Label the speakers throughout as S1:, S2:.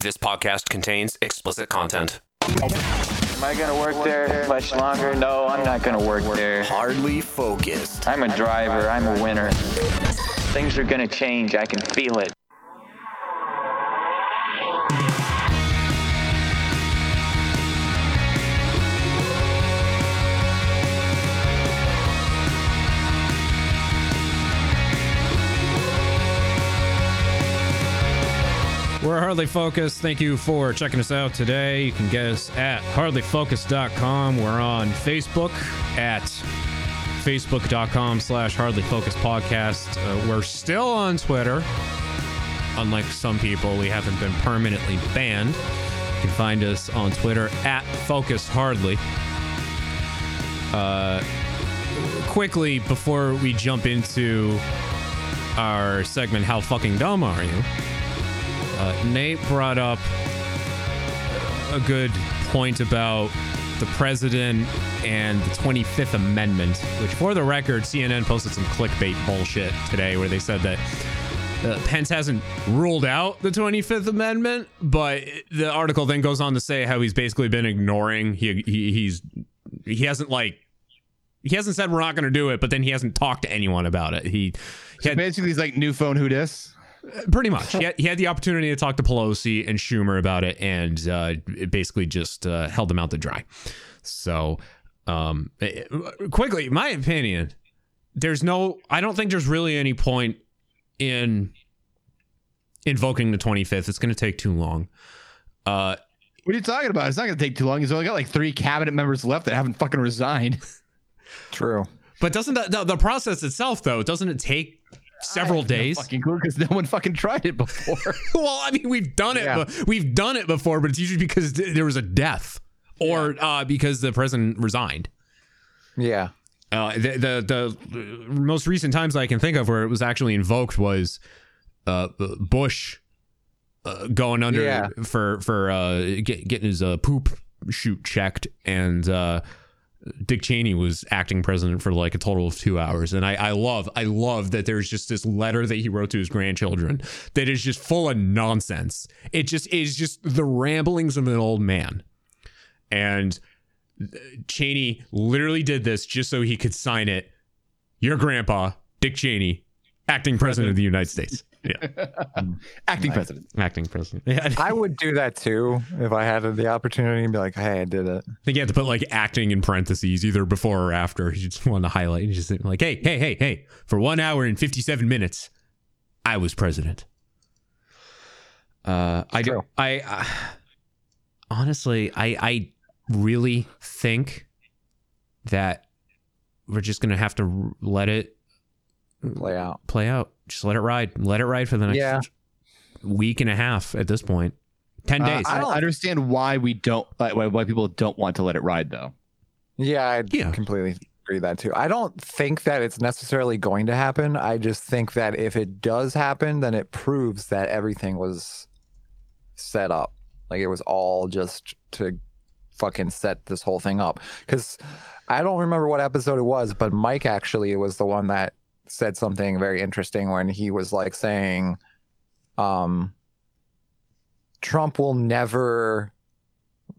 S1: This podcast contains explicit content.
S2: Am I gonna work there much longer? No, I'm not gonna work there.
S1: Hardly focused.
S2: I'm a driver, I'm a winner. Things are gonna change, I can feel it.
S3: Hardly Focus. Thank you for checking us out today. You can get us at hardlyfocused.com. We're on Facebook at facebook.com slash hardlyfocused podcast. Uh, we're still on Twitter. Unlike some people, we haven't been permanently banned. You can find us on Twitter at Focus Hardly. Uh, quickly, before we jump into our segment, How Fucking Dumb Are You? Uh, Nate brought up a good point about the president and the 25th Amendment, which, for the record, CNN posted some clickbait bullshit today where they said that uh, Pence hasn't ruled out the 25th Amendment, but the article then goes on to say how he's basically been ignoring. He, he he's he hasn't like he hasn't said we're not going to do it, but then he hasn't talked to anyone about it. He, he had,
S4: Basically, he's like new phone who dis.
S3: Pretty much. He had, he had the opportunity to talk to Pelosi and Schumer about it, and uh, it basically just uh, held them out to dry. So, um, eh, quickly, my opinion, there's no, I don't think there's really any point in invoking the 25th. It's going to take too long. Uh,
S4: What are you talking about? It's not going to take too long. He's only got like three cabinet members left that haven't fucking resigned.
S5: True.
S3: but doesn't the, the, the process itself, though, doesn't it take several days?
S4: fucking cool because no one fucking tried it before.
S3: well, I mean, we've done it.
S5: Yeah.
S3: But we've done it before, but it's usually because there was a death or uh, because the president resigned.
S5: Yeah.
S3: Uh, the, the the most recent times I can think of where it was actually invoked was uh, Bush uh, going under
S5: Yeah.
S3: for for uh, get, getting his uh, poop chute checked, and uh, Dick Cheney was acting president for like a total of two hours. And I, I love I love that there's just this letter that he wrote to his grandchildren that is just full of nonsense. It just is just the ramblings of an old man, and uh, Cheney literally did this just so he could sign it. Your grandpa, Dick Cheney, acting president of the United States. Yeah,
S4: Acting president.
S3: acting president. Yeah, I
S5: I would do that too if I had the opportunity and be like, hey, I did it.
S3: I think you have to put like acting in parentheses, either before or after. You just want to highlight. You just like, hey, hey, hey, hey, for one hour and fifty-seven minutes, I was president. Uh, I do.
S5: True.
S3: I uh, honestly, I I really think that we're just gonna have to r- let it
S5: Play out.
S3: play out. Just let it ride. Let it ride for the next
S5: Yeah.
S3: week and a half at this point. Ten
S4: Uh,
S3: days.
S4: I don't understand why we don't, why, why people don't want to let it ride though.
S5: Yeah, I
S3: Yeah.
S5: completely agree that too. I don't think that it's necessarily going to happen. I just think that if it does happen, then it proves that everything was set up. Like it was all just to fucking set this whole thing up. Because I don't remember what episode it was, but Mike actually was the one that said something very interesting when he was like saying, um, Trump will never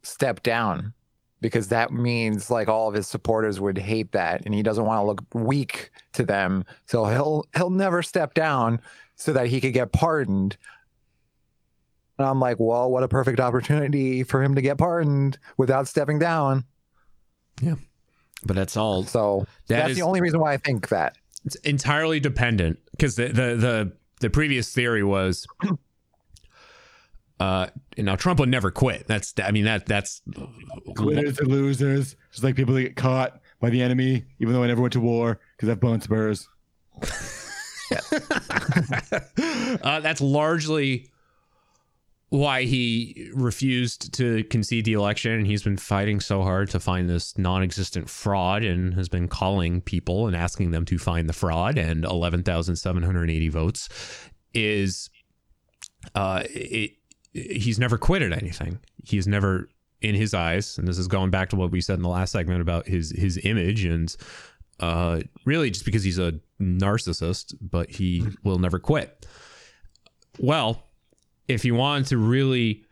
S5: step down because that means like all of his supporters would hate that and he doesn't want to look weak to them. So he'll he'll never step down so that he could get pardoned. And i'm like well what a perfect opportunity for him to get pardoned without stepping down. Yeah.
S3: But that's all.
S5: so
S3: That
S5: that's
S3: is-
S5: the only reason why i think that
S3: It's entirely dependent because the, the the the previous theory was. Uh, now Trump would never quit. That's I mean that that's
S4: Quitters and losers. Just like people that get caught by the enemy, even though I never went to war because I have bone spurs.
S3: uh, that's largely why he refused to concede the election. And he's been fighting so hard to find this non-existent fraud and has been calling people and asking them to find the fraud. And 11,780 votes is uh it, he's never quitted anything. He's never in his eyes and this is going back to what we said in the last segment about his his image and uh really just because he's a narcissist but he will never quit. Well if you wanted to really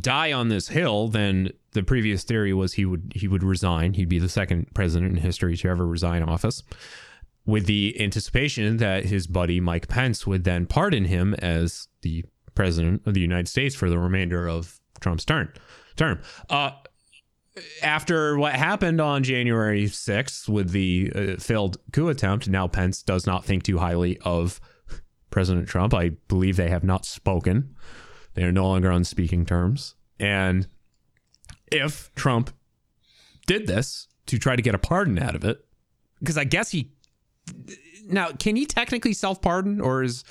S3: die on this hill, then the previous theory was he would he would resign. He'd be the second president in history to ever resign office, with the anticipation that his buddy Mike Pence would then pardon him as the president of the United States for the remainder of Trump's term. Term. Uh, after what happened on January 6th with the uh, failed coup attempt, now Pence does not think too highly of President Trump. I believe they have not spoken. They are no longer on speaking terms. And if Trump did this to try to get a pardon out of it, because I guess he now can he technically self pardon or is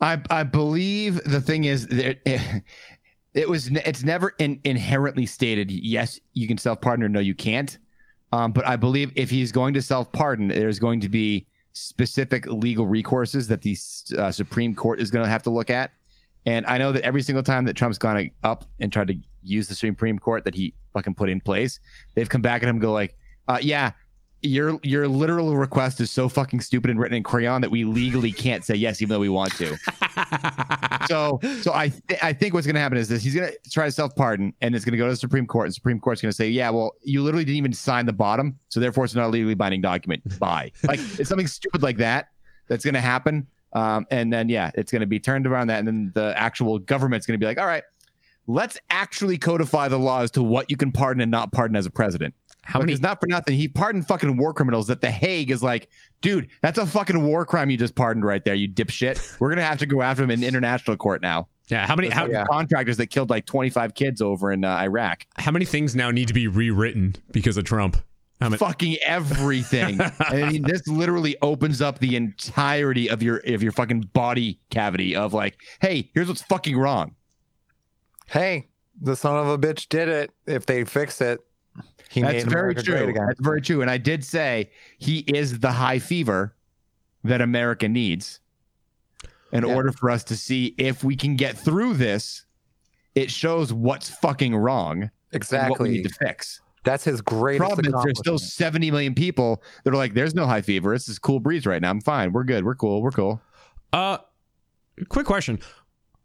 S4: I I believe the thing is that it, it was it's never in, inherently stated. Yes, you can self pardon or no, you can't. Um, but I believe if he's going to self pardon, there's going to be specific legal recourses that the uh, Supreme Court is going to have to look at. And I know that every single time that Trump's gone up and tried to use the Supreme Court that he fucking put in place, they've come back at him and go like, uh, "Yeah, your your literal request is so fucking stupid and written in crayon that we legally can't say yes, even though we want to." so so I th- I think what's going to happen is this: he's going to try to self pardon, and it's going to go to the Supreme Court. And the Supreme Court's going to say, "Yeah, well, you literally didn't even sign the bottom, so therefore it's not a legally binding document." Bye. like it's something stupid like that that's going to happen, um, and then yeah, it's going to be turned around that, and then the actual government's going to be like, "All right." Let's actually codify the laws to what you can pardon and not pardon as a president.
S3: how many
S4: not for nothing, he pardoned fucking war criminals. That the Hague is like, dude, that's a fucking war crime you just pardoned right there, you dipshit. We're gonna have to go after him in international court now.
S3: yeah how many how,
S4: How, Contractors that killed like 25 kids over in uh, Iraq.
S3: how many things now need to be rewritten because of Trump? How many?
S4: Fucking everything. I mean, this literally opens up the entirety of your of your fucking body cavity of like, hey, here's what's fucking wrong.
S5: Hey, the son of a bitch did it. If they fix it, he
S4: That's
S5: made
S4: very
S5: America great
S4: true.
S5: again.
S4: That's very true. And I did say he is the high fever that America needs in
S5: Yeah.
S4: order for us to see if we can get through this. It shows what's fucking wrong and what we
S5: Exactly.
S4: need to fix.
S5: That's his greatest
S4: Problem is, there's still 70 million people that are like, there's no high fever. It's this cool breeze right now. I'm fine. We're good. We're cool. We're cool.
S3: Uh, quick question: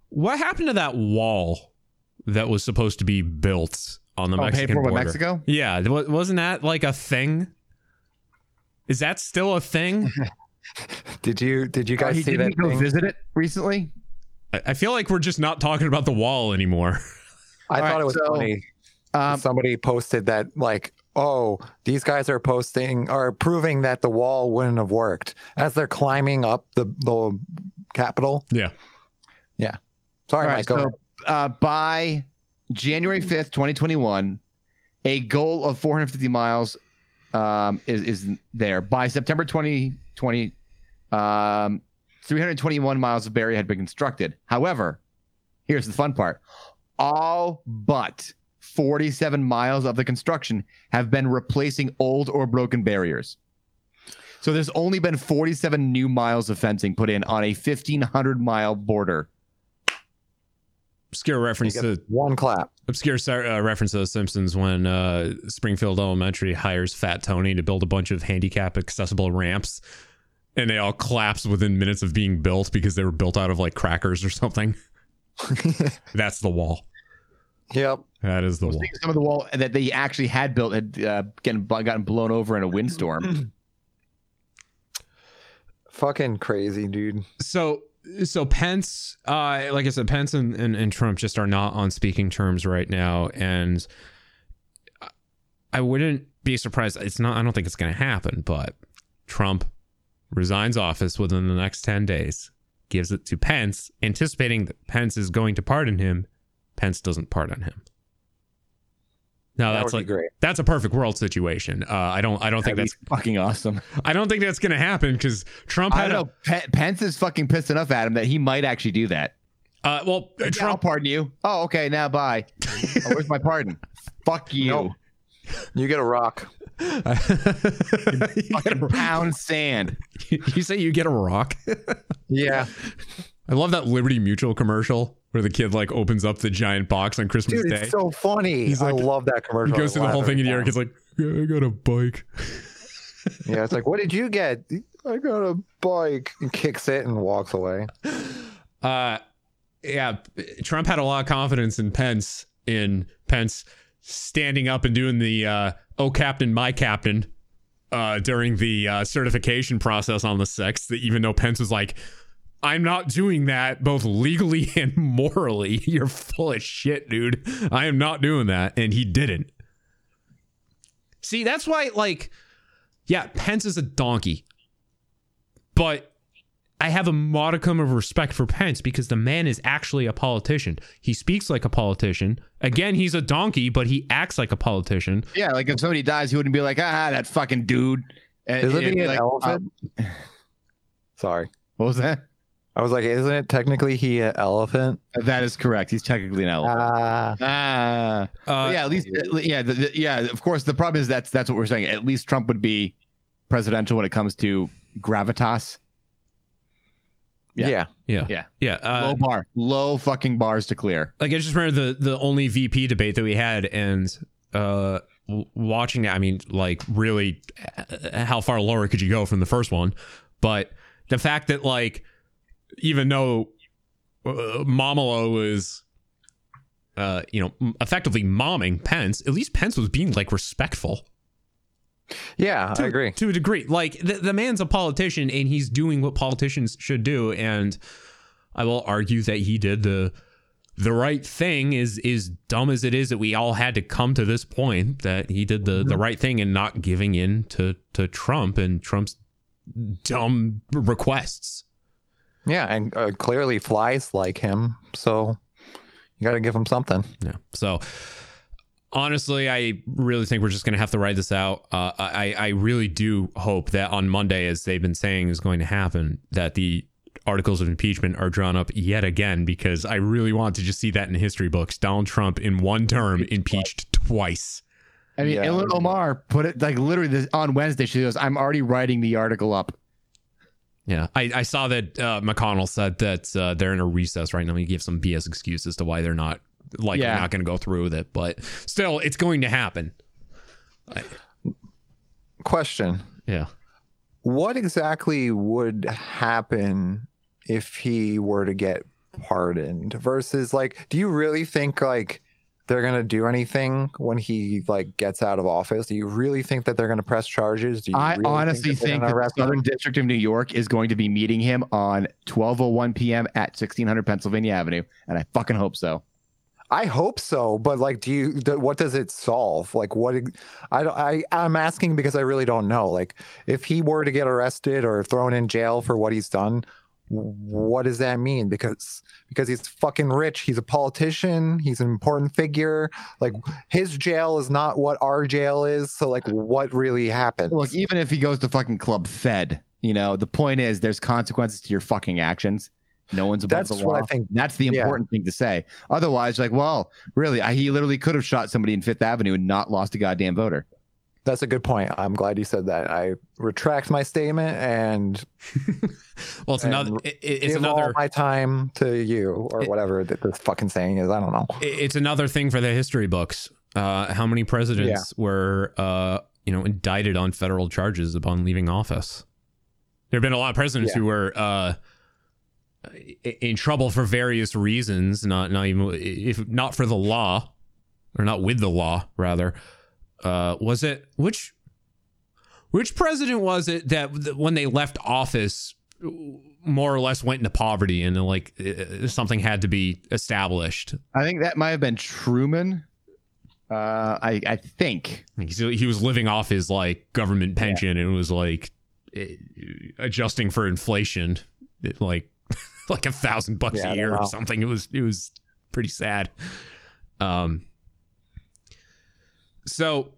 S3: What happened to that wall that was supposed to be built on the
S4: Oh, paid
S3: Mexican
S4: for
S3: border?
S4: Mexico?
S3: Yeah, wa- wasn't that like a thing? Is that still a thing?
S5: Did you did you
S4: Oh,
S5: guys
S4: he
S5: see
S4: didn't
S5: that
S4: go
S5: thing?
S4: visit it recently.
S3: I I feel like we're just not talking about the wall anymore.
S5: I
S4: All
S5: thought
S4: right,
S5: it was
S4: so,
S5: funny.
S4: Um,
S5: Somebody posted that like, oh, these guys are posting are proving that the wall wouldn't have worked as they're climbing up the the Capitol.
S3: Yeah. Yeah.
S5: Sorry,
S4: All
S5: Mike.
S4: so
S5: ahead.
S4: Uh, by January 5th, 2021, a goal of 450 miles um, is, is there. By September 2020, um, 321 miles of barrier had been constructed. However, here's the fun part all but 47 miles of the construction have been replacing old or broken barriers. So there's only been 47 new miles of fencing put in on a 1,500 mile border.
S3: Obscure reference to
S5: one clap.
S3: obscure uh, reference to The Simpsons when uh, Springfield Elementary hires Fat Tony to build a bunch of handicap accessible ramps, and they all collapse within minutes of being built because they were built out of like crackers or something. That's the wall.
S5: Yep.
S3: That is the wall.
S4: Some of the wall that they actually had built had uh, getting gotten blown over in a windstorm.
S5: Fucking crazy, dude.
S3: so so Pence, uh, like I said, Pence and, and, and Trump just are not on speaking terms right now, and I wouldn't be surprised. It's not. I don't think it's going to happen, but Trump resigns office within the next ten days, gives it to Pence, anticipating that Pence is going to pardon him. Pence doesn't pardon him. Now
S5: That
S3: that's like
S5: great.
S3: that's a perfect world situation. Uh, I don't I don't think
S4: That'd
S3: that's
S4: fucking awesome.
S3: I don't think that's going to happen because Trump
S4: I
S3: had
S4: don't
S3: a
S4: know. Pe- Pence is fucking pissed enough at him that he might actually do that.
S3: uh, well
S4: Yeah, I'll
S3: Trump
S4: pardon you. Oh, okay. Now bye. oh, where's my pardon? Fuck you.
S5: Nope. You get a rock.
S3: you, get a,
S4: Pound sand.
S3: you say you get a rock.
S5: Yeah.
S3: I love that Liberty Mutual commercial where the kid like opens up the giant box on Christmas
S5: Dude,
S3: Day.
S5: it's so funny.
S3: He's
S5: I
S3: like-
S5: love that commercial.
S3: he
S5: goes
S3: through the whole thing air.
S5: every
S3: Kid's like, yeah, I got a bike.
S5: Yeah, it's like, what did you get? I got a bike. And kicks it and walks away.
S3: Uh, yeah, Trump had a lot of confidence in Pence in Pence standing up and doing the uh, "Oh Captain, my Captain" uh, during the uh, certification process on the sixth. Even though Pence was like, "I'm not doing that, both legally and morally." You're full of shit, dude. I am not doing that, and he didn't. See, that's why, like, yeah, Pence is a donkey, but I have a modicum of respect for Pence because the man is actually a politician. He speaks like a politician. Again, he's a donkey, but he acts like a politician.
S4: Yeah, like if somebody dies, he wouldn't be like, ah, that fucking dude.
S5: Isn't
S4: it'd
S5: he
S4: be
S5: an
S4: like,
S5: elephant?
S4: uh,
S5: Sorry.
S4: what was that?
S5: I was like, isn't it technically he an elephant?
S4: That is correct. He's technically an elephant.
S5: Ah.
S4: Ah,
S3: Uh,
S4: yeah. At least, yeah, the, the- yeah. Of course, the problem is that's that's what we're saying. At least Trump would be presidential when it comes to gravitas. Yeah.
S5: yeah.
S3: Yeah,
S4: Yeah.
S3: yeah. Uh,
S4: low bar, low fucking bars to clear.
S3: like I just remember the the only VP debate that we had, and uh, watching it. I mean, like really, uh, how far lower could you go from the first one? But the fact that like, even though uh, Momolo was, uh, you know, effectively momming Pence, at least Pence was being like respectful.
S5: Yeah,
S3: to,
S5: I agree.
S3: to a degree. Like the, the man's a politician and he's doing what politicians should do. And I will argue that he did the the right thing. Is is dumb as it is that we all had to come to this point that he did the the right thing and not giving in to to Trump and Trump's dumb requests.
S5: Yeah, and uh, clearly flies like him, so you got to give him something.
S3: Yeah. So honestly, I really think we're just going to have to ride this out. Uh, I I really do hope that on Monday, as they've been saying is going to happen, that the articles of impeachment are drawn up yet again because I really want to just see that in history books. Donald Trump in one term impeached twice.
S4: I mean,
S5: Yeah.
S4: Ilhan Omar put it like literally this, on Wednesday. She goes, "I'm already writing the article up."
S3: Yeah, I, I saw that uh, McConnell said that uh, they're in a recess right now. He gave some BS excuse as to why they're not like
S4: Yeah.
S3: not going to go through with it, but still, it's going to happen.
S5: Question:
S3: Yeah.
S5: What exactly would happen if he were to get pardoned? Versus, like, do you really think like they're gonna do anything when he like gets out of office? Do you really think that they're gonna press charges? Do you
S4: I
S5: really
S4: honestly think that the
S5: arrest him?
S4: Southern District of New York is going to be meeting him on 12:01 p.m. at 1600 Pennsylvania Avenue, and I fucking hope so.
S5: I hope so, but like, do you? th- What does it solve? Like, what? I don't. I I'm asking because I really don't know. Like, if he were to get arrested or thrown in jail for what he's done, what does that mean? Because because he's fucking rich, he's a politician, he's an important figure. Like, his jail is not what our jail is. So, like, what really happened?
S4: Look, even if he goes to fucking Club Fed, you know, the point is there's consequences to your fucking actions. No one's above
S5: That's
S4: the law.
S5: what I think-
S4: That's the
S5: yeah.
S4: important thing to say. Otherwise, like, well, really, I, he literally could have shot somebody in Fifth Avenue and not lost a goddamn voter.
S5: That's a good point. I'm glad you said that. I retract my statement and
S3: Well, it's
S5: And
S3: another. It, it's another.
S5: my time to you or
S3: It-
S5: whatever that this fucking saying is. I don't know.
S3: it's another thing for the history books. Uh, how many presidents were, uh, you know, indicted on federal charges upon leaving office? There have been a lot of presidents
S5: Yeah.
S3: who were uh, in trouble for various reasons. Not, not even if not for the law, or not with the law, rather. Uh, was it which? Which president was it that that when they left office, more or less went into poverty and like uh, something had to be established?
S4: I think that might have been Truman. Uh, I I think.
S3: He's, he was living off his like government pension and was like eh, adjusting for inflation, it, like like a thousand bucks
S5: Yeah,
S3: a year or something. It was it was pretty sad. Um. So,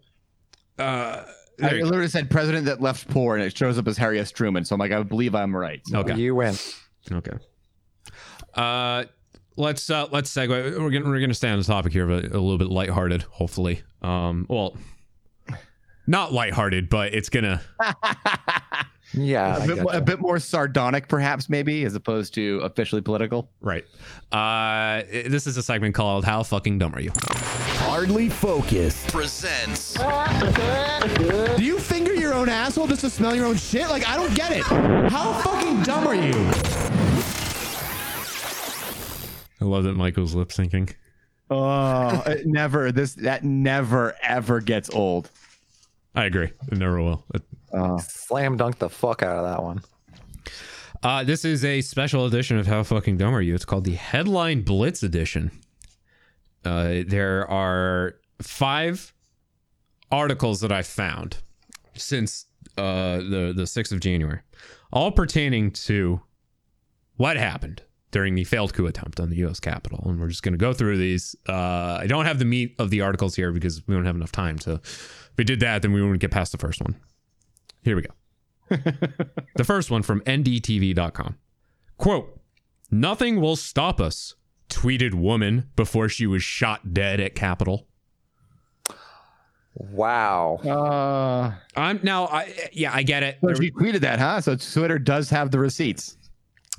S3: uh,
S4: I
S3: there go.
S4: literally said president that left poor, and it shows up as Harry S. Truman. So I'm like, I believe I'm right.
S3: okay,
S5: You win.
S3: okay. Uh, let's uh let's segue. We're gonna we're gonna stay on the topic here, but a little bit lighthearted, hopefully. Um, well, not lighthearted, but it's gonna.
S5: Yeah.
S4: a
S5: I
S4: bit,
S5: get
S4: more,
S5: you.
S4: a bit more sardonic, perhaps, maybe, as opposed to officially political.
S3: Right. Uh, this is a segment called "How fucking dumb are you?"
S1: Hardly focused. Presents.
S6: Do you finger your own asshole just to smell your own shit? Like, I don't get it. How fucking dumb are you?
S3: I love that Michael's lip syncing.
S4: Oh, it never. This that never ever gets old.
S3: I agree. It never will. It-
S4: Oh,
S5: Slam dunk the fuck out of that one.
S3: Uh, this is a special edition of How Fucking Dumb Are You? It's called the Headline Blitz Edition. Uh, there are five articles that I found since uh, the the sixth of January, all pertaining to what happened during the failed coup attempt on the U.S. Capitol, and we're just going to go through these. Uh, I don't have the meat of the articles here because we don't have enough time to. If we did that, then we wouldn't get past the first one. Here we go. the first one from NDTV.com. Quote, Nothing will stop us, tweeted woman before she was shot dead at Capitol.
S5: Wow.
S4: uh,
S3: I'm now I yeah, I get it.
S4: so she tweeted that, huh? So Twitter does have the receipts.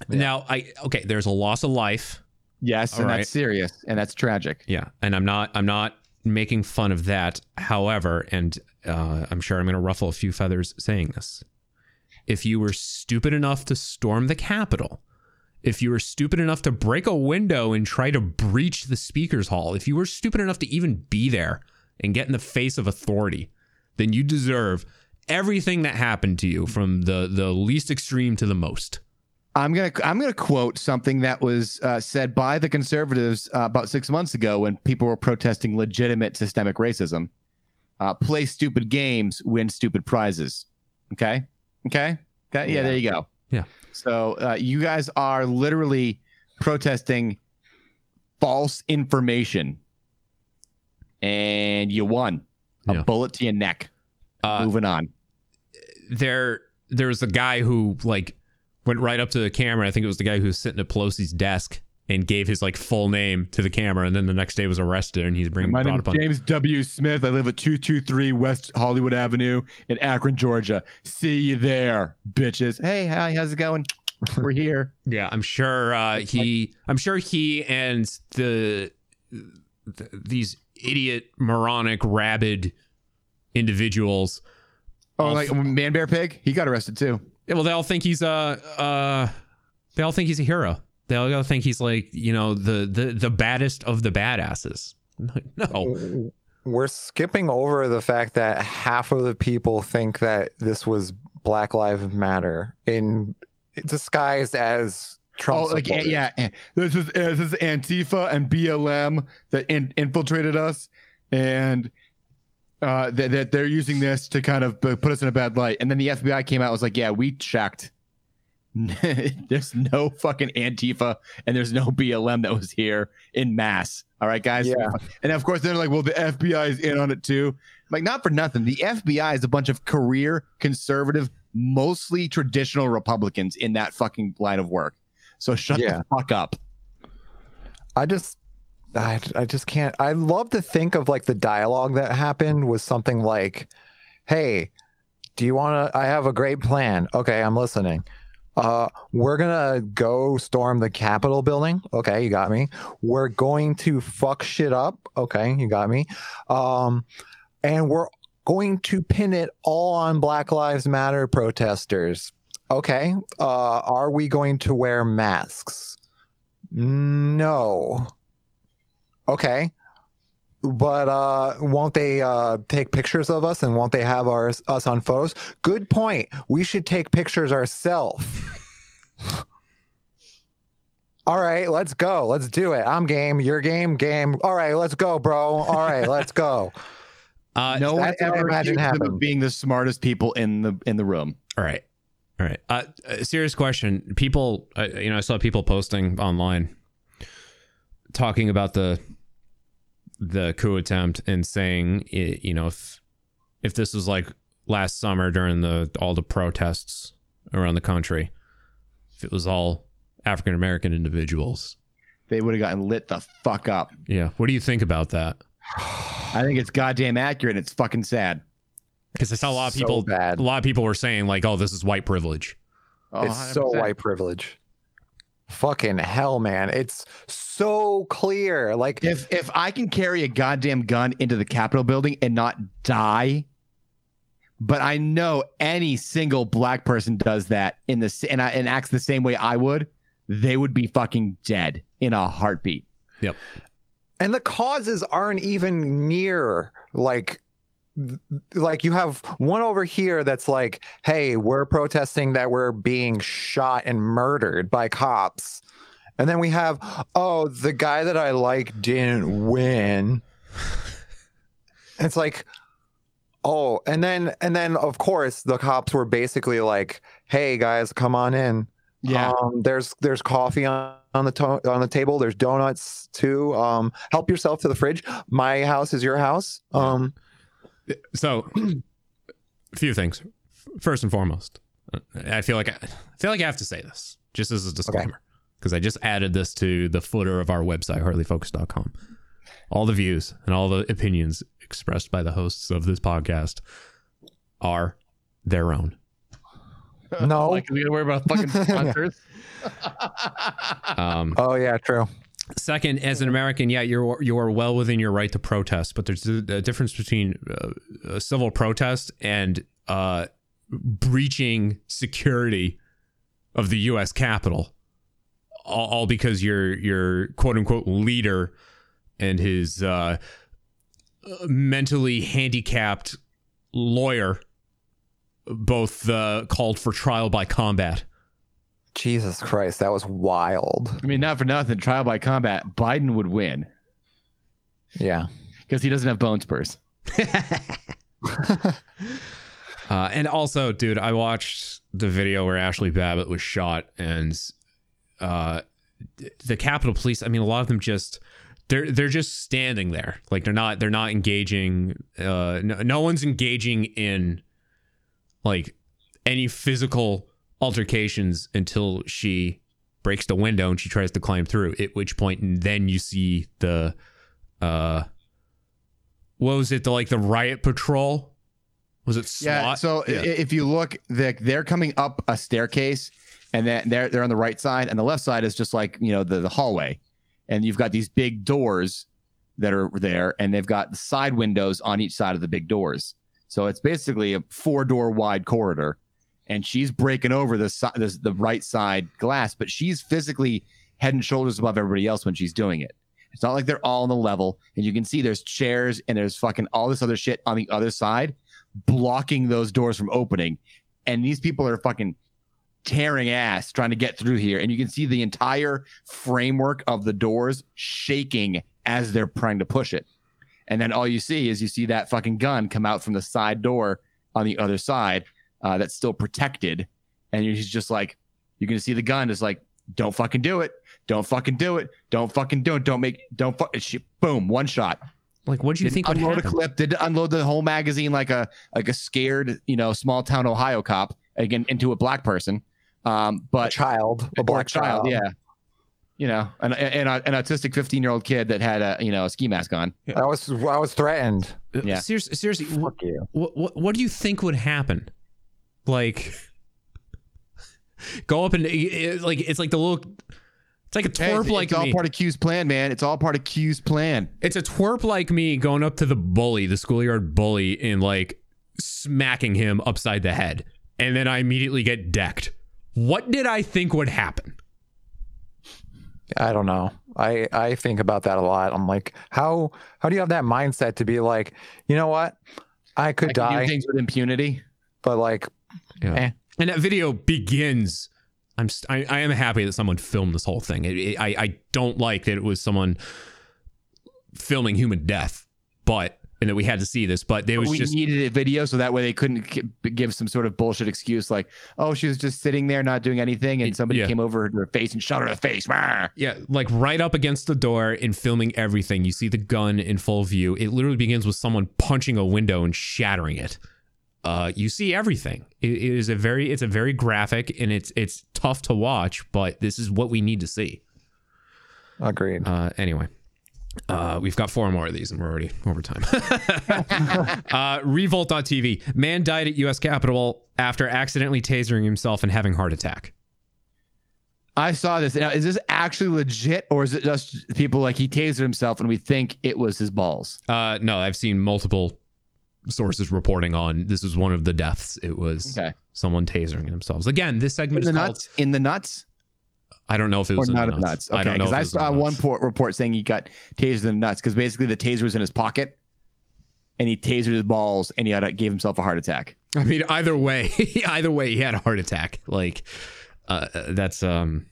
S3: Now I okay, there's a loss of life.
S4: Yes,
S3: All
S4: and
S3: right.
S4: that's serious and that's tragic.
S3: Yeah, and I'm not I'm not making fun of that. However, and uh, I'm sure I'm going to ruffle a few feathers saying this. If you were stupid enough to storm the Capitol, if you were stupid enough to break a window and try to breach the Speaker's Hall, if you were stupid enough to even be there and get in the face of authority, then you deserve everything that happened to you from the the least extreme to the most.
S4: I'm gonna I'm gonna quote something that was uh, said by the conservatives uh, about six months ago when people were protesting legitimate systemic racism. Uh, play stupid games, win stupid prizes. Okay, okay, okay. Yeah,
S5: Yeah.
S4: there you go.
S3: Yeah.
S4: So uh, you guys are literally protesting false information, and you won. A
S3: Yeah.
S4: bullet to your neck.
S3: Uh,
S4: Moving on.
S3: there there's a guy who like went right up to the camera. I think it was the guy who was sitting at Pelosi's desk and gave his like full name to the camera, and then the next day was arrested, and he's bringing
S4: My
S3: brought
S4: name
S3: up
S4: is
S3: on.
S4: James W. Smith. I live at 223 West Hollywood Avenue in Akron, Georgia. See you there, bitches. Hey, hi, how's it going? We're here.
S3: Yeah, I'm sure uh, he. I'm sure he and the, th these idiot, moronic, rabid individuals.
S4: Oh, like Man Bear Pig? He got arrested too.
S3: Well, they all think he's a. Uh, they all think he's a hero. They all think he's like you know the the the baddest of the badasses. No,
S5: We're skipping over the fact that half of the people think that this was Black Lives Matter in disguised as Trump.
S4: Oh, like
S5: supporters.
S4: yeah, eh, this is this is Antifa and BLM that in, infiltrated us, and uh, that, that they're using this to kind of put us in a bad light. And then the FBI came out and was like, "Yeah, we checked. there's no fucking Antifa and there's no BLM that was here in mass. All right, guys.
S5: Yeah.
S4: And of course, they're like, "Well, the FBI is in on it too." Like, not for nothing. The FBI is a bunch of career conservative, mostly traditional Republicans in that fucking line of work. So shut
S5: Yeah.
S4: the fuck up.
S5: I just I, I just can't I love to think of like the dialogue that happened was something like, Hey, do you wanna I have a great plan. Okay, I'm listening. Uh we're gonna go storm the Capitol building. Okay, you got me. We're going to fuck shit up. Okay, you got me. Um and we're going to pin it all on Black Lives Matter protesters. Okay. Uh are we going to wear masks? No. Okay. But uh won't they uh take pictures of us and won't they have our us on photos? Good point. We should take pictures ourselves. All right, let's go. Let's do it. I'm game. You're game. Game. All right, let's go, bro. All right, let's go.
S3: uh,
S4: no one
S5: that's
S4: ever
S5: imagine
S4: accused
S5: happened.
S4: being the smartest people in the in the room.
S3: All right. All right. Uh, serious question. People, uh, you know, I saw people posting online talking about the the coup attempt and saying, i- you know, if if this was like last summer during the all the protests around the country, if it was all African American individuals,
S4: They would have gotten lit the fuck up.
S3: yeah. What do you think about that?
S4: I think it's goddamn accurate. and It's fucking sad.
S3: Because I saw a lot of
S5: So
S3: people,
S5: bad.
S3: a lot of people were saying like, "Oh, this is white privilege."
S4: Oh,
S5: it's so
S4: 100%.
S5: white privilege. Fucking hell, man. It's so clear. Like
S4: If if I can carry a goddamn gun into the Capitol building and not die, but I know any single black person does that in the and I, and acts the same way I would, they would be fucking dead in a heartbeat.
S3: Yep.
S5: and the causes aren't even near like like you have one over here that's like hey we're protesting that we're being shot and murdered by cops and then we have oh the guy that i like didn't win it's like oh and then and then of course the cops were basically like hey guys come on in
S4: Yeah.
S5: um, there's there's coffee on, on the to- on the table. There's donuts too. Um, help yourself to the fridge. My house is your house. Um,
S3: So, a few things. First and foremost, I feel like I, I feel like I have to say this just as a disclaimer because I just added this to the footer of our website hardlyfocused.com. All the views and all the opinions expressed by the hosts of this podcast are their own.
S5: no.
S4: Like we gotta worry about fucking sponsors.
S3: Um,
S5: oh yeah, true.
S3: Second, as an American, yeah, you're you are well within your right to protest, but there's a, difference between uh, a civil protest and uh, breaching security of the U.S. Capitol, all, all because your your quote unquote leader and his uh, mentally handicapped lawyer both uh, called for trial by combat.
S5: Jesus Christ, that was wild.
S4: I mean, not for nothing. Trial by combat, Biden would win
S5: Yeah.
S4: because he doesn't have bone spurs.
S3: Uh, and also, dude, I watched the video where Ashli Babbitt was shot, and uh, the Capitol Police. I mean, a lot of them just they're they're just standing there, like they're not they're not engaging. Uh, no, no one's engaging in like any physical altercations until she breaks the window and she tries to climb through. At which point, and then you see the uh, what was it? The like the riot patrol. Was it SWAT?
S4: Yeah. So i if you look, they're, they're coming up a staircase, and then they're they're on the right side, and the left side is just like you know the, the hallway, and you've got these big doors that are there, and they've got the side windows on each side of the big doors. So it's basically a four door wide corridor, and she's breaking over the the, the right side glass, but she's physically head and shoulders above everybody else when she's doing it. It's not like they're all on the level, and you can see there's chairs and there's fucking all this other shit on the other side blocking those doors from opening. And these people are fucking tearing ass trying to get through here. And you can see the entire framework of the doors shaking as they're trying to push it. And then all you see is you see that fucking gun come out from the side door on the other side uh, that's still protected. And he's just like, you can see the gun is like, don't fucking do it. Don't fucking do it. Don't fucking do it. Don't make, don't fuck. She, boom, one shot
S3: Like, what do you think would
S4: unload a clip did unload the whole magazine like a like a scared you know small town ohio cop again into a black person um but A
S5: child, a
S4: or
S5: black child.
S4: yeah you know an, an, an autistic 15 year old kid that had a you know a ski mask on
S5: I was I was threatened.
S4: Yeah.
S3: Seriously, seriously
S5: Fuck you.
S3: what, what what do you think would happen? Like, go up and it, like it's like the little, it's like a
S4: Hey,
S3: twerp
S4: it's,
S3: like
S4: it's all part of q's plan man it's all part of q's plan
S3: it's a twerp like me going up to the bully, the schoolyard bully, and like smacking him upside the head, and then I immediately get decked. What did I think would happen?
S5: I don't know. I I think about that a lot. I'm like, how how do you have that mindset to be like, you know what? I could
S4: I can
S5: die,
S4: do things with impunity
S5: but like,
S3: Yeah.
S5: Eh.
S3: And that video begins. I'm st- I, I am happy that someone filmed this whole thing. It, it- I I don't like that it was someone filming human death, but and that we had to see this. But there was
S4: we
S3: just
S4: needed a video so that way they couldn't gi- give some sort of bullshit excuse like oh she was just sitting there not doing anything and somebody
S3: Yeah.
S4: came over to her face and shot her in the face
S3: yeah, like right up against the door and filming everything. You see the gun in full view. It literally begins with someone punching a window and shattering it. Uh, you see everything. It, it is a very it's a very graphic and it's it's tough to watch, but this is what we need to see.
S5: agreed.
S3: Uh, anyway, uh, we've got four more of these and we're already over time. uh, Revolt.tv. Man died at U.S. Capitol after accidentally tasering himself and having heart attack.
S4: I saw this. Now, is this actually legit, or is it just people like he tasered himself and we think it was his balls?
S3: Uh, no, I've seen multiple sources reporting on this is one of the deaths. It was
S4: Okay.
S3: someone tasering themselves. Again, this
S4: In
S3: segment
S4: the
S3: is called
S4: nuts. In the nuts.
S3: I don't know if it
S4: or
S3: was in
S4: not
S3: the
S4: of nuts. Okay,
S3: I don't know.
S4: because
S3: if
S4: I, saw
S3: the
S4: one
S3: nuts.
S4: por- report saying he got tasered in the nuts because basically the taser was in his pocket, and he tasered his balls, and he had, gave himself a heart attack.
S3: I mean, either way, either way, he had a heart attack. Like, uh, that's um,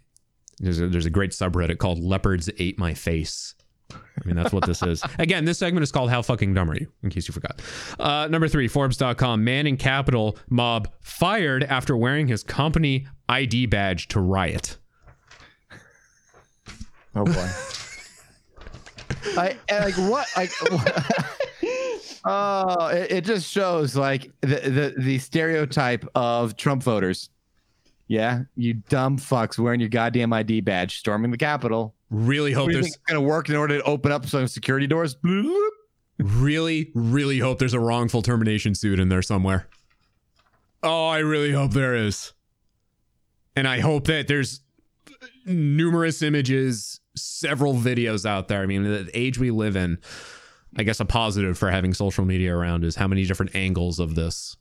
S3: there's a, there's a great subreddit called "Leopards Ate My Face." I mean, that's what this is. Again, this segment is called "How Fucking Dumb Are You?" In case you forgot. Uh, number three, Forbes.com: Man in Capitol mob fired after wearing his company ID badge to riot.
S5: Oh boy.
S4: I like what like. Oh, it, it just shows like the, the the stereotype of Trump voters. Yeah, you dumb fucks wearing your goddamn ID badge, storming the Capitol.
S3: Really hope
S4: What do you
S3: there's
S4: gonna work in order to open up some security doors?
S3: Really, really hope there's a wrongful termination suit in there somewhere. Oh, I really hope there is. And I hope that there's numerous images, several videos out there. I mean, the age we live in, I guess a positive for having social media around is how many different angles of this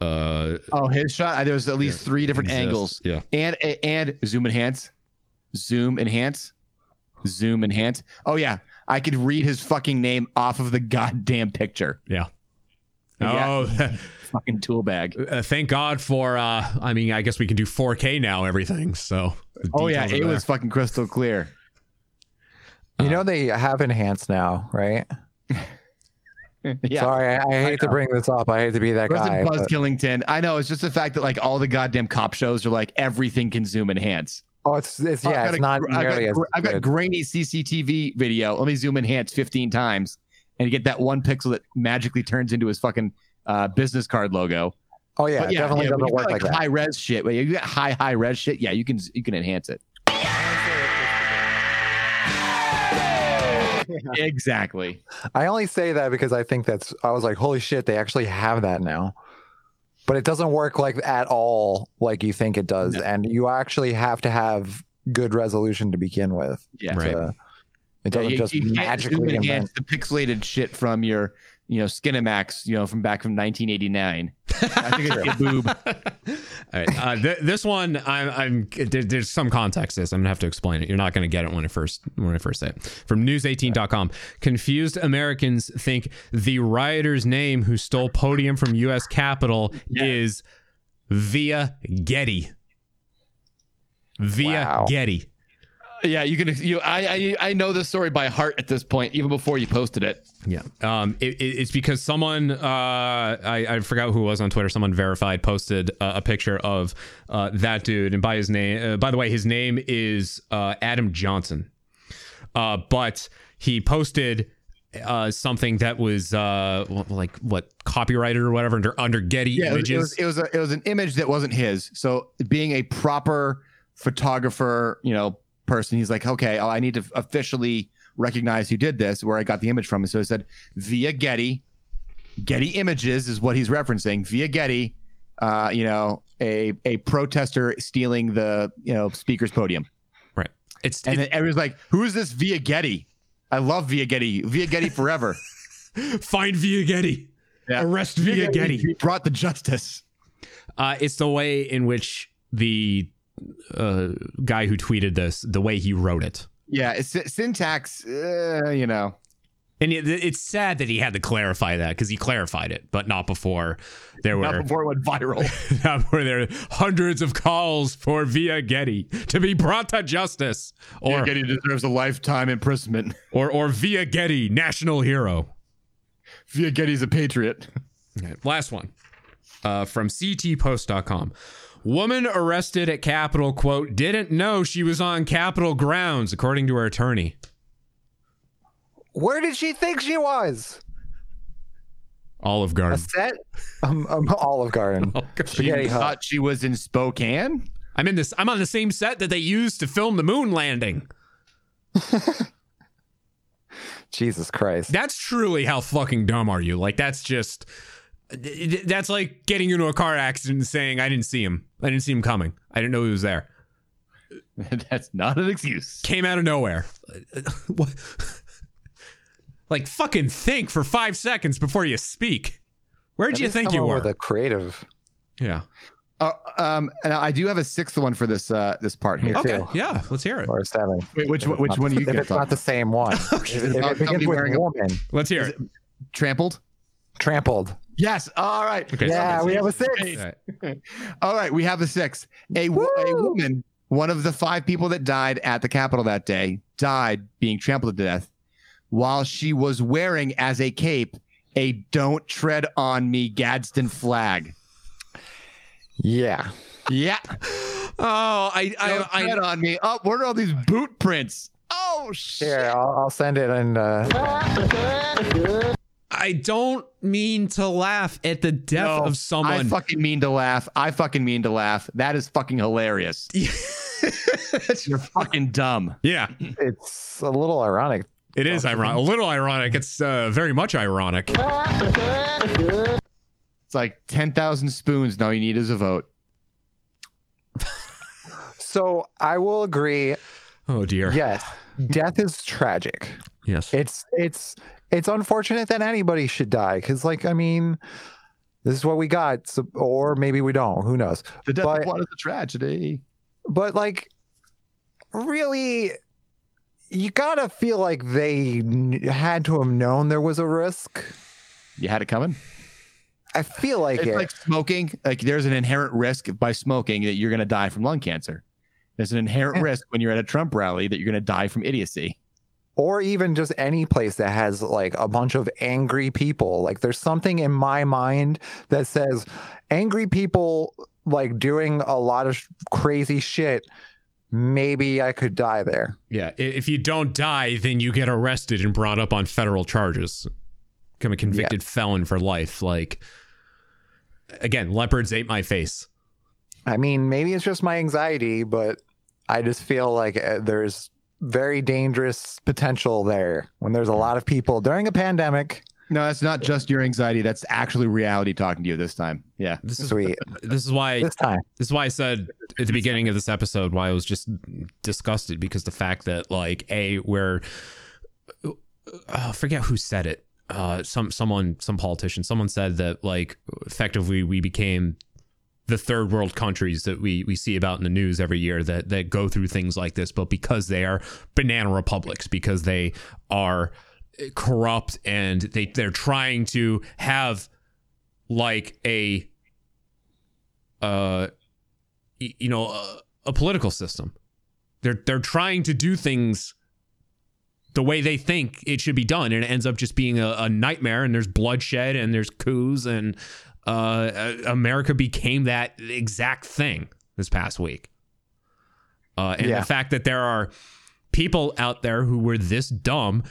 S3: uh
S4: Oh, his shot. There was at least three different
S3: exist.
S4: angles.
S3: Yeah.
S4: and and zoom enhance, zoom enhance, zoom enhance. Oh yeah, I could read his fucking name off of the goddamn picture.
S3: Yeah.
S4: Yeah.
S3: Oh,
S4: Fucking tool bag.
S3: uh, thank God for uh I mean, I guess we can do 4K now everything. So
S4: Oh yeah, it was fucking crystal clear.
S5: You know they have enhanced now, right?
S4: Yeah.
S5: Sorry, I, I hate to bring this up. I hate to be that
S4: Where's
S5: guy.
S4: the Buzz
S5: but-
S4: Killington? I know it's just the fact that like all the goddamn cop shows are like everything can zoom enhance.
S5: Oh, it's it's
S4: Oh,
S5: yeah, it's
S4: got
S5: not
S4: a- I've
S5: nearly
S4: got,
S5: as
S4: I've got
S5: good.
S4: grainy CCTV video. Let me zoom enhance 15 times and get that one pixel that magically turns into his fucking uh, business card logo.
S5: Oh yeah,
S4: But
S5: it definitely
S4: when
S5: doesn't work
S4: got,
S5: like that.
S4: high res shit. When you got high high res shit, yeah, you can you can enhance it. exactly.
S5: I only say that because I think that's I was like, holy shit, they actually have that now. But it doesn't work like at all like you think it does. And you actually have to have good resolution to begin with.
S4: Yeah.
S3: Right.
S5: to- it doesn't
S4: you,
S5: just
S4: you can't
S5: magically
S4: zoom
S5: invent.
S4: enhance the pixelated shit from your you know Skinemax, you know, from back from 1989. I think it's a boob.
S3: All right. Uh, th- this one, I'm, I'm there, there's some context to this. I'm gonna have to explain it. You're not gonna get it when I first when I first say it. From News18.com, confused Americans think the rioter's name who stole podium from U.S. Capitol is Via Getty. Via
S5: Wow.
S3: Getty.
S4: Yeah, you can. You, I, I, I know this story by heart at this point, even before you posted it.
S3: Yeah. Um, it, it- it's because someone, uh, I, I forgot who it was on Twitter, someone verified posted uh, a picture of uh, that dude. And by his name, uh, by the way, his name is uh, Adam Johnson. Uh, but he posted uh, something that was uh, like what copyrighted or whatever under, under Getty
S4: Yeah,
S3: Images.
S4: it was it was, a, it was an image that wasn't his. So being a proper photographer, you know, person, he's like, okay, oh, I need to officially recognize who did this, where I got the image from. And so he said via Getty, Getty Images is what he's referencing. Via Getty, uh, you know, a a protester stealing the you know speaker's podium,
S3: right. It's,
S4: and then everyone's like, who is this Via Getty? I love Via Getty. Via Getty forever.
S3: find Via Getty.
S4: Yeah.
S3: Arrest Via Getty.
S4: He brought the justice.
S3: Uh, it's the way in which the uh, guy who tweeted this, the way he wrote it.
S4: Yeah, it's syntax. Uh, you know,
S3: And it, it's sad that he had to clarify that because he clarified it, but not before there
S4: not
S3: were not
S4: before it went viral.
S3: not before there were hundreds of calls for Via Getty to be brought to justice, or
S4: Getty deserves a lifetime imprisonment.
S3: or or Via Getty, national hero.
S4: Via Getty's a patriot.
S3: Last one uh, from CTPost.com. Woman arrested at Capitol, quote, didn't know she was on Capitol grounds, according to her attorney.
S5: Where did she think she was?
S3: Olive
S5: A
S3: Garden.
S5: set? Um, um, Olive Garden.
S4: She
S5: Spaghetti Hut.
S4: thought she was in Spokane.
S3: I'm in this. I'm on the same set that they used to film the moon landing.
S5: Jesus Christ.
S3: That's truly how fucking dumb are you? Like that's just that's like getting into a car accident and saying I didn't see him. I didn't see him coming. I didn't know he was there.
S4: That's not an excuse.
S3: Came out of nowhere. What? Like fucking think for five seconds before you speak. Where'd
S5: At
S3: you think you
S5: up
S3: were?
S5: With a creative.
S3: yeah.
S4: Uh, um, and I do have a sixth one for this uh this part here.
S3: Okay,
S5: too.
S3: yeah, let's hear it.
S5: Or seven.
S4: Wait, which one? Which one
S5: not-
S4: are you
S5: If
S4: gonna
S5: it's not the same one. If, if
S4: Uh,
S5: it begins with
S4: wearing a-
S5: woman,
S3: Let's hear it.
S4: Trampled.
S5: Trampled.
S4: Yes. All right.
S3: Okay.
S5: Yeah, we have a six.
S3: All right.
S4: All right. We have a six. A, wo- a woman, one of the five people that died at the Capitol that day, died being trampled to death while she was wearing as a cape a "Don't Tread on Me" Gadsden flag.
S5: Yeah.
S4: Yeah.
S3: Oh, I,
S4: Don't
S3: I,
S4: tread
S3: I,
S4: on me. Oh, what are all these boot prints? Oh shit.
S5: Here, I'll, I'll send it and uh,
S3: I don't mean to laugh at the death
S4: No,
S3: of someone.
S4: I fucking mean to laugh. I fucking mean to laugh. That is fucking hilarious. You're fucking dumb.
S3: yeah,
S5: it's a little ironic.
S3: it is ironic. A little ironic. It's uh, very much ironic.
S4: It's like 10,000 spoons. Now you need is a vote.
S5: So I will agree.
S3: Oh dear.
S5: Yes, death is tragic.
S3: Yes.
S5: It's it's it's unfortunate that anybody should die because, like, I mean, this is what we got, so, or maybe we don't. Who knows?
S4: The death
S5: But-
S4: of one is a tragedy.
S5: But like, really, you gotta feel like they had to have known there was a risk.
S4: You had it coming.
S5: I feel like
S4: It's
S5: it.
S4: like smoking. Like there's an inherent risk by smoking that you're going to die from lung cancer. There's an inherent
S5: Yeah.
S4: risk when you're at a Trump rally that you're going to die from idiocy.
S5: Or even just any place that has like a bunch of angry people. Like there's something in my mind that says angry people like doing a lot of sh- crazy shit. Maybe I could die there.
S3: Yeah. If you don't die, then you get arrested and brought up on federal charges. Become a convicted felon for life. Like, again, leopards ate my face.
S5: I mean, maybe it's just my anxiety, but I just feel like uh, there's very dangerous potential there when there's a lot of people during a pandemic.
S4: No, that's not just your anxiety. That's actually reality talking to you this time. Yeah.
S3: This is
S5: Sweet.
S3: this is why
S5: This time.
S3: This is why I said at the beginning of this episode why I was just disgusted because the fact that like a where uh, forget who said it. Uh, some someone some politician someone said that like effectively we became the third world countries that we we see about in the news every year that that go through things like this, but because they are banana republics, because they are corrupt and they they're trying to have like a uh you know a, a political system. They're they're trying to do things the way they think it should be done and it ends up just being a, a nightmare and there's bloodshed and there's coups and uh uh, america became that exact thing this past week uh and
S5: Yeah.
S3: the fact that there are people out there who were this dumb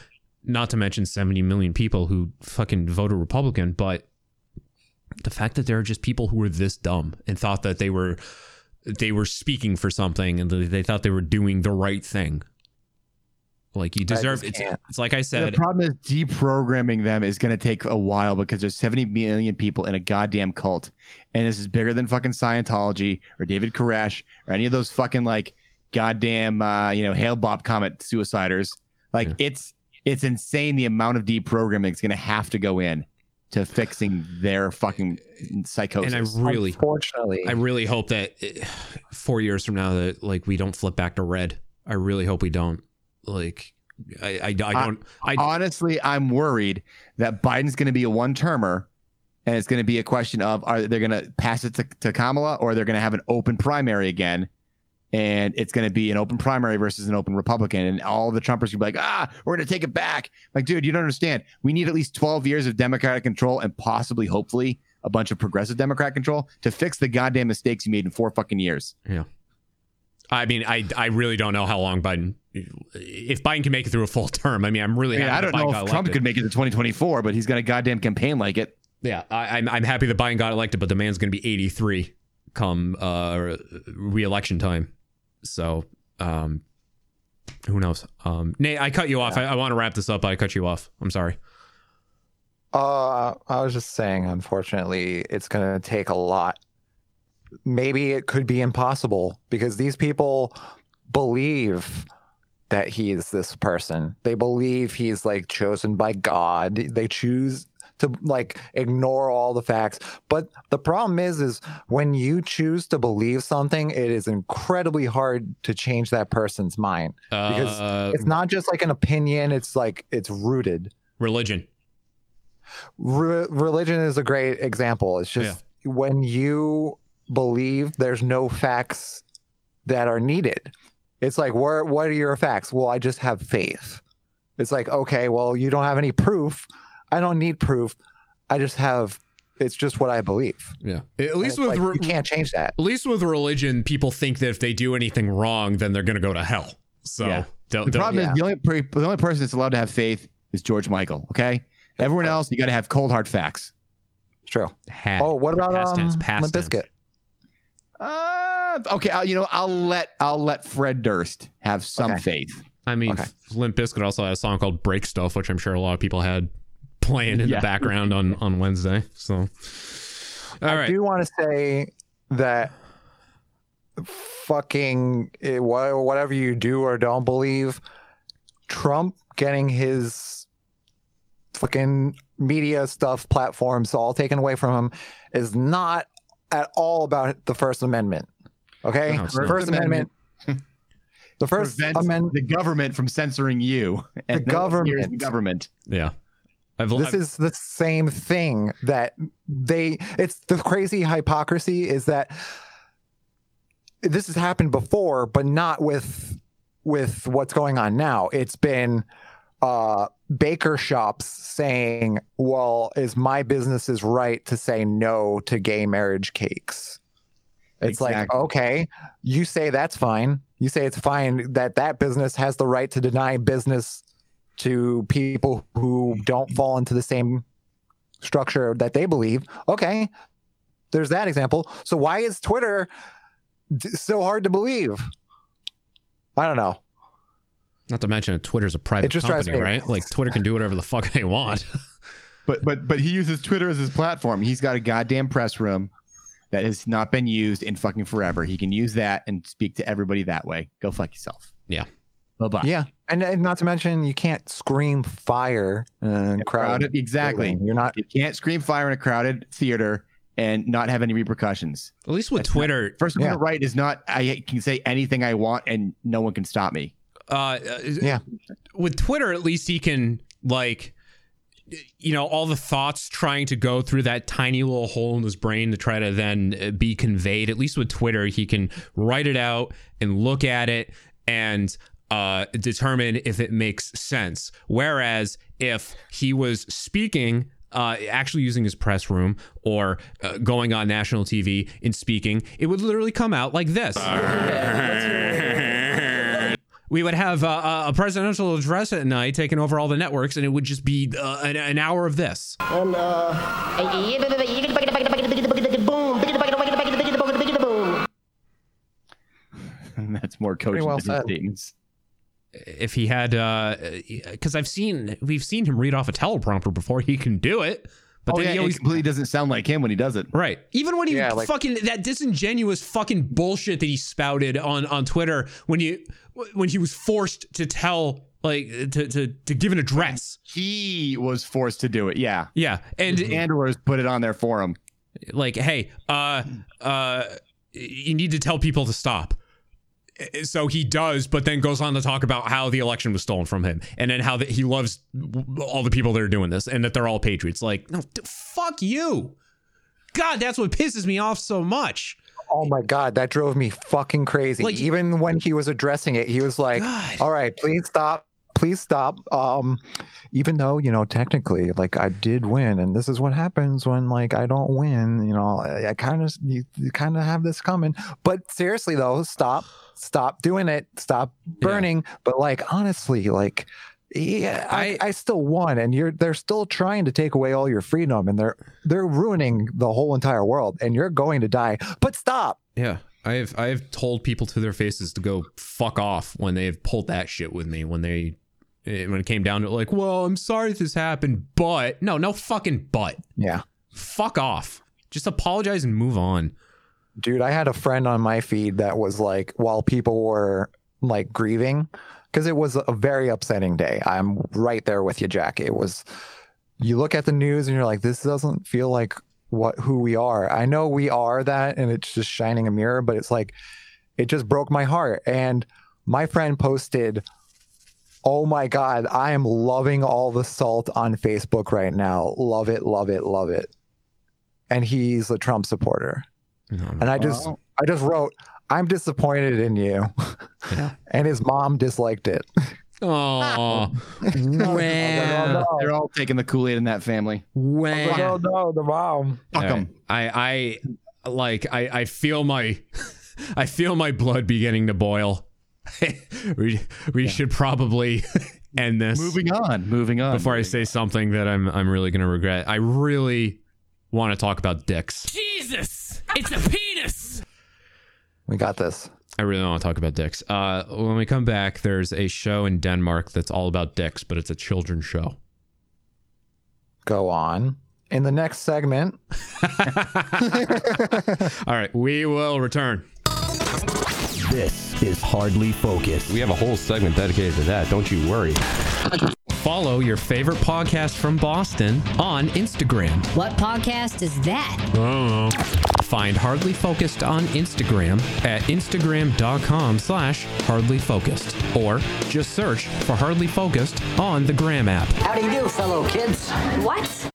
S3: not to mention 70 million people who fucking voted republican but the fact that there are just people who were this dumb and thought that they were they were speaking for something and they they thought they were doing the right thing like you deserve
S5: just
S3: it's, it's like i said.
S4: The problem is deprogramming them is going to take a while because there's 70 million people in a goddamn cult. And this is bigger than fucking Scientology or David Koresh or any of those fucking like goddamn, uh, you know, Hale-Bopp Comet suiciders. Like
S3: Yeah.
S4: it's, it's insane the amount of deprogramming is going to have to go in to fixing their fucking psychosis.
S3: and i really
S5: Unfortunately,
S3: i really hope that eh, four years from now that like we don't flip back to red i really hope we don't like i i, I don't i,
S4: honestly, I'm worried that Biden's going to be a one termer and it's going to be a question of are they going to pass it to, to Kamala or they're going to have an open primary again? And it's going to be an open primary versus an open Republican. And all the Trumpers will be like, ah, we're going to take it back. Like, dude, you don't understand. We need at least 12 years of Democratic control and possibly, hopefully, a bunch of progressive Democrat control to fix the goddamn mistakes you made in four fucking years. Yeah.
S3: I mean i i really don't know how long biden if biden can make it through a full term i mean i'm really
S4: I,
S3: happy
S4: I don't know
S3: Biden
S4: if Trump
S3: elected.
S4: could make it to 2024, but he's got a goddamn campaign like it.
S3: Yeah, I, I'm I'm happy that Biden got elected, but the man's going to be 83 come uh re-election time. So, um, who knows? Um, Nate, I cut you off. I, I want to wrap this up. But I cut you off. I'm sorry.
S5: Uh, I was just saying, unfortunately, it's going to take a lot. Maybe it could be impossible because these people believe that he is this person. They believe he's like chosen by God. They choose to like ignore all the facts. But the problem is, is when you choose to believe something, it is incredibly hard to change that person's mind because
S3: Uh,
S5: it's not just like an opinion. It's like it's rooted.
S3: religion.
S5: Re- religion is a great example. It's just when you believe there's no facts that are needed. It's like, where, what are your facts? Well, I just have faith. It's like, okay, well, you don't have any proof. I don't need proof. I just have, it's just what I believe.
S3: Yeah. At
S5: And
S3: least with
S5: like,
S3: re-
S5: you can't change that.
S3: at least with religion, people think that if they do anything wrong, then they're gonna go to hell. So
S4: Yeah.
S3: don't,
S4: The
S3: don't-
S4: problem
S5: yeah.
S4: is the only per- the only person that's allowed to have faith is George Michael. Okay, everyone else you got to have cold hard facts.
S5: It's true.
S3: had-
S5: Oh, what about
S3: past
S5: um,
S3: tense, past
S5: Limp. Bizkit?
S4: Uh, okay, I'll, you know I'll let I'll let Fred Durst have some
S5: Okay.
S4: faith.
S3: I mean,
S5: Okay.
S3: Limp Bizkit also had a song called "Break Stuff," which I'm sure a lot of people had playing in
S4: Yeah.
S3: the background on on Wednesday. So, all
S5: I
S3: right,
S5: do want to say that fucking eh, whatever you do or don't believe, Trump getting his fucking media stuff platforms all taken away from him is not at all about the First Amendment. Okay,
S3: No, it's
S5: the. First Amendment. The First Amendment.
S4: the government from censoring you. And
S5: The
S4: no
S5: government.
S4: The government.
S3: yeah. I've,
S5: This
S3: I've-
S5: is the same thing that they it's the crazy hypocrisy is that this has happened before but not with with what's going on now it's been uh baker shops saying well is my business's right to say no to gay marriage cakes it's like okay you say that's fine you say it's fine that that business has the right to deny business to people who don't fall into the same structure that they believe. Okay, there's that example. So why is Twitter d- so hard to believe? I don't know.
S3: not to mention Twitter's a private
S5: just
S3: company, right? Like Twitter can do whatever the fuck they want.
S4: But but but he uses Twitter as his platform. He's got a goddamn press room that has not been used in fucking forever. He can use that and speak to everybody that way. Go fuck yourself.
S3: Yeah.
S4: Bye bye.
S5: Yeah, and, and not to mention you can't scream fire in crowded.
S4: Crowded. Exactly.
S5: You're not.
S4: You can't scream fire in a crowded theater and not have any repercussions.
S3: At least with
S4: That's not-
S3: Twitter,
S4: First
S5: Yeah.
S4: Amendment right is not I can say anything I want and no one can stop me.
S3: uh,
S5: Yeah.
S3: with Twitter, at least he can like, you know, all the thoughts trying to go through that tiny little hole in his brain to try to then uh, be conveyed. At least with Twitter, he can write it out and look at it and uh, determine if it makes sense. Whereas if he was speaking. Uh, actually using his press room or uh, going on national TV and speaking, it would literally come out like this. we would have uh, a presidential address at night taking over all the networks, and it would just be uh, an, an hour of this. And, uh...
S4: That's more coaching
S5: well
S4: than his statements.
S3: If he had, because I've seen, we've seen him read off a teleprompter before he can do it, but
S4: oh,
S3: then
S4: yeah,
S3: he
S4: it
S3: always
S4: completely doesn't sound like him when he does it.
S3: Right. Even when he
S5: Yeah, like-
S3: fucking that disingenuous fucking bullshit that he spouted on on Twitter when you when he was forced to tell like to to to give an address.
S4: He was forced to do it. Yeah.
S3: Yeah. And
S4: His handlers put it on there for him.
S3: like hey uh uh you need to tell people to stop so he does but then goes on to talk about how the election was stolen from him and then how that he loves all the people that are doing this and that they're all patriots like no fuck you god that's what pisses me off so much
S5: Oh my god, that drove me fucking crazy.
S3: Like-
S5: Even when he was addressing it, he was like,
S3: God.
S5: "All right, please stop, please stop." Um, even though you know technically, like I did win, and this is what happens when like I don't win. You know, I, I kind of you, you kind of have this coming. But seriously though, stop, stop doing it, stop burning. But like honestly, like. Yeah, I, I still won, and you're they're still trying to take away all your freedom, and they're they're ruining the whole entire world, and you're going to die. But stop.
S3: yeah i have i have told people to their faces to go fuck off when they've pulled that shit with me when they eh, when it came down to like well i'm sorry this happened but no no fucking but
S5: Yeah.
S3: fuck off just apologize and move on
S5: Dude, I had a friend on my feed that was like, while people were like grieving, because it was a very upsetting day. I'm right there with you, Jack. It was you look at the news and you're like, this doesn't feel like what who we are. I know we are that, and it's just shining a mirror, but it's like it just broke my heart. And my friend posted, "Oh my god, I am loving all the salt on Facebook right now. Love it, love it, love it." And he's a Trump supporter. And I just I just wrote, "I'm disappointed in you." and his mom disliked it.
S3: Oh,
S4: They're all taking the Kool Aid in that family.
S3: wow.
S5: no, the mom.
S4: Fuck them.
S3: I, I, like, I, I feel my, I feel my blood beginning to boil. we, we should probably end this
S4: Moving on. Moving on.
S3: before I say something that I'm, I'm really gonna regret. I really want to talk about dicks.
S7: Jesus! It's a penis!
S5: We got this.
S3: I really don't want to talk about dicks. Uh, when we come back, there's a show in Denmark that's all about dicks, but it's a children's show.
S5: Go on. In the next segment,
S3: All right, we will return.
S1: This is Hardly Focused.
S8: We have a whole segment dedicated to that. Don't you worry.
S3: Follow your favorite podcast from Boston on Instagram.
S9: What podcast is that?
S3: Find Hardly Focused on Instagram at instagram.com slash hardly focused. Or just search for Hardly Focused on the Gram app.
S10: How do you do, fellow kids?
S9: What?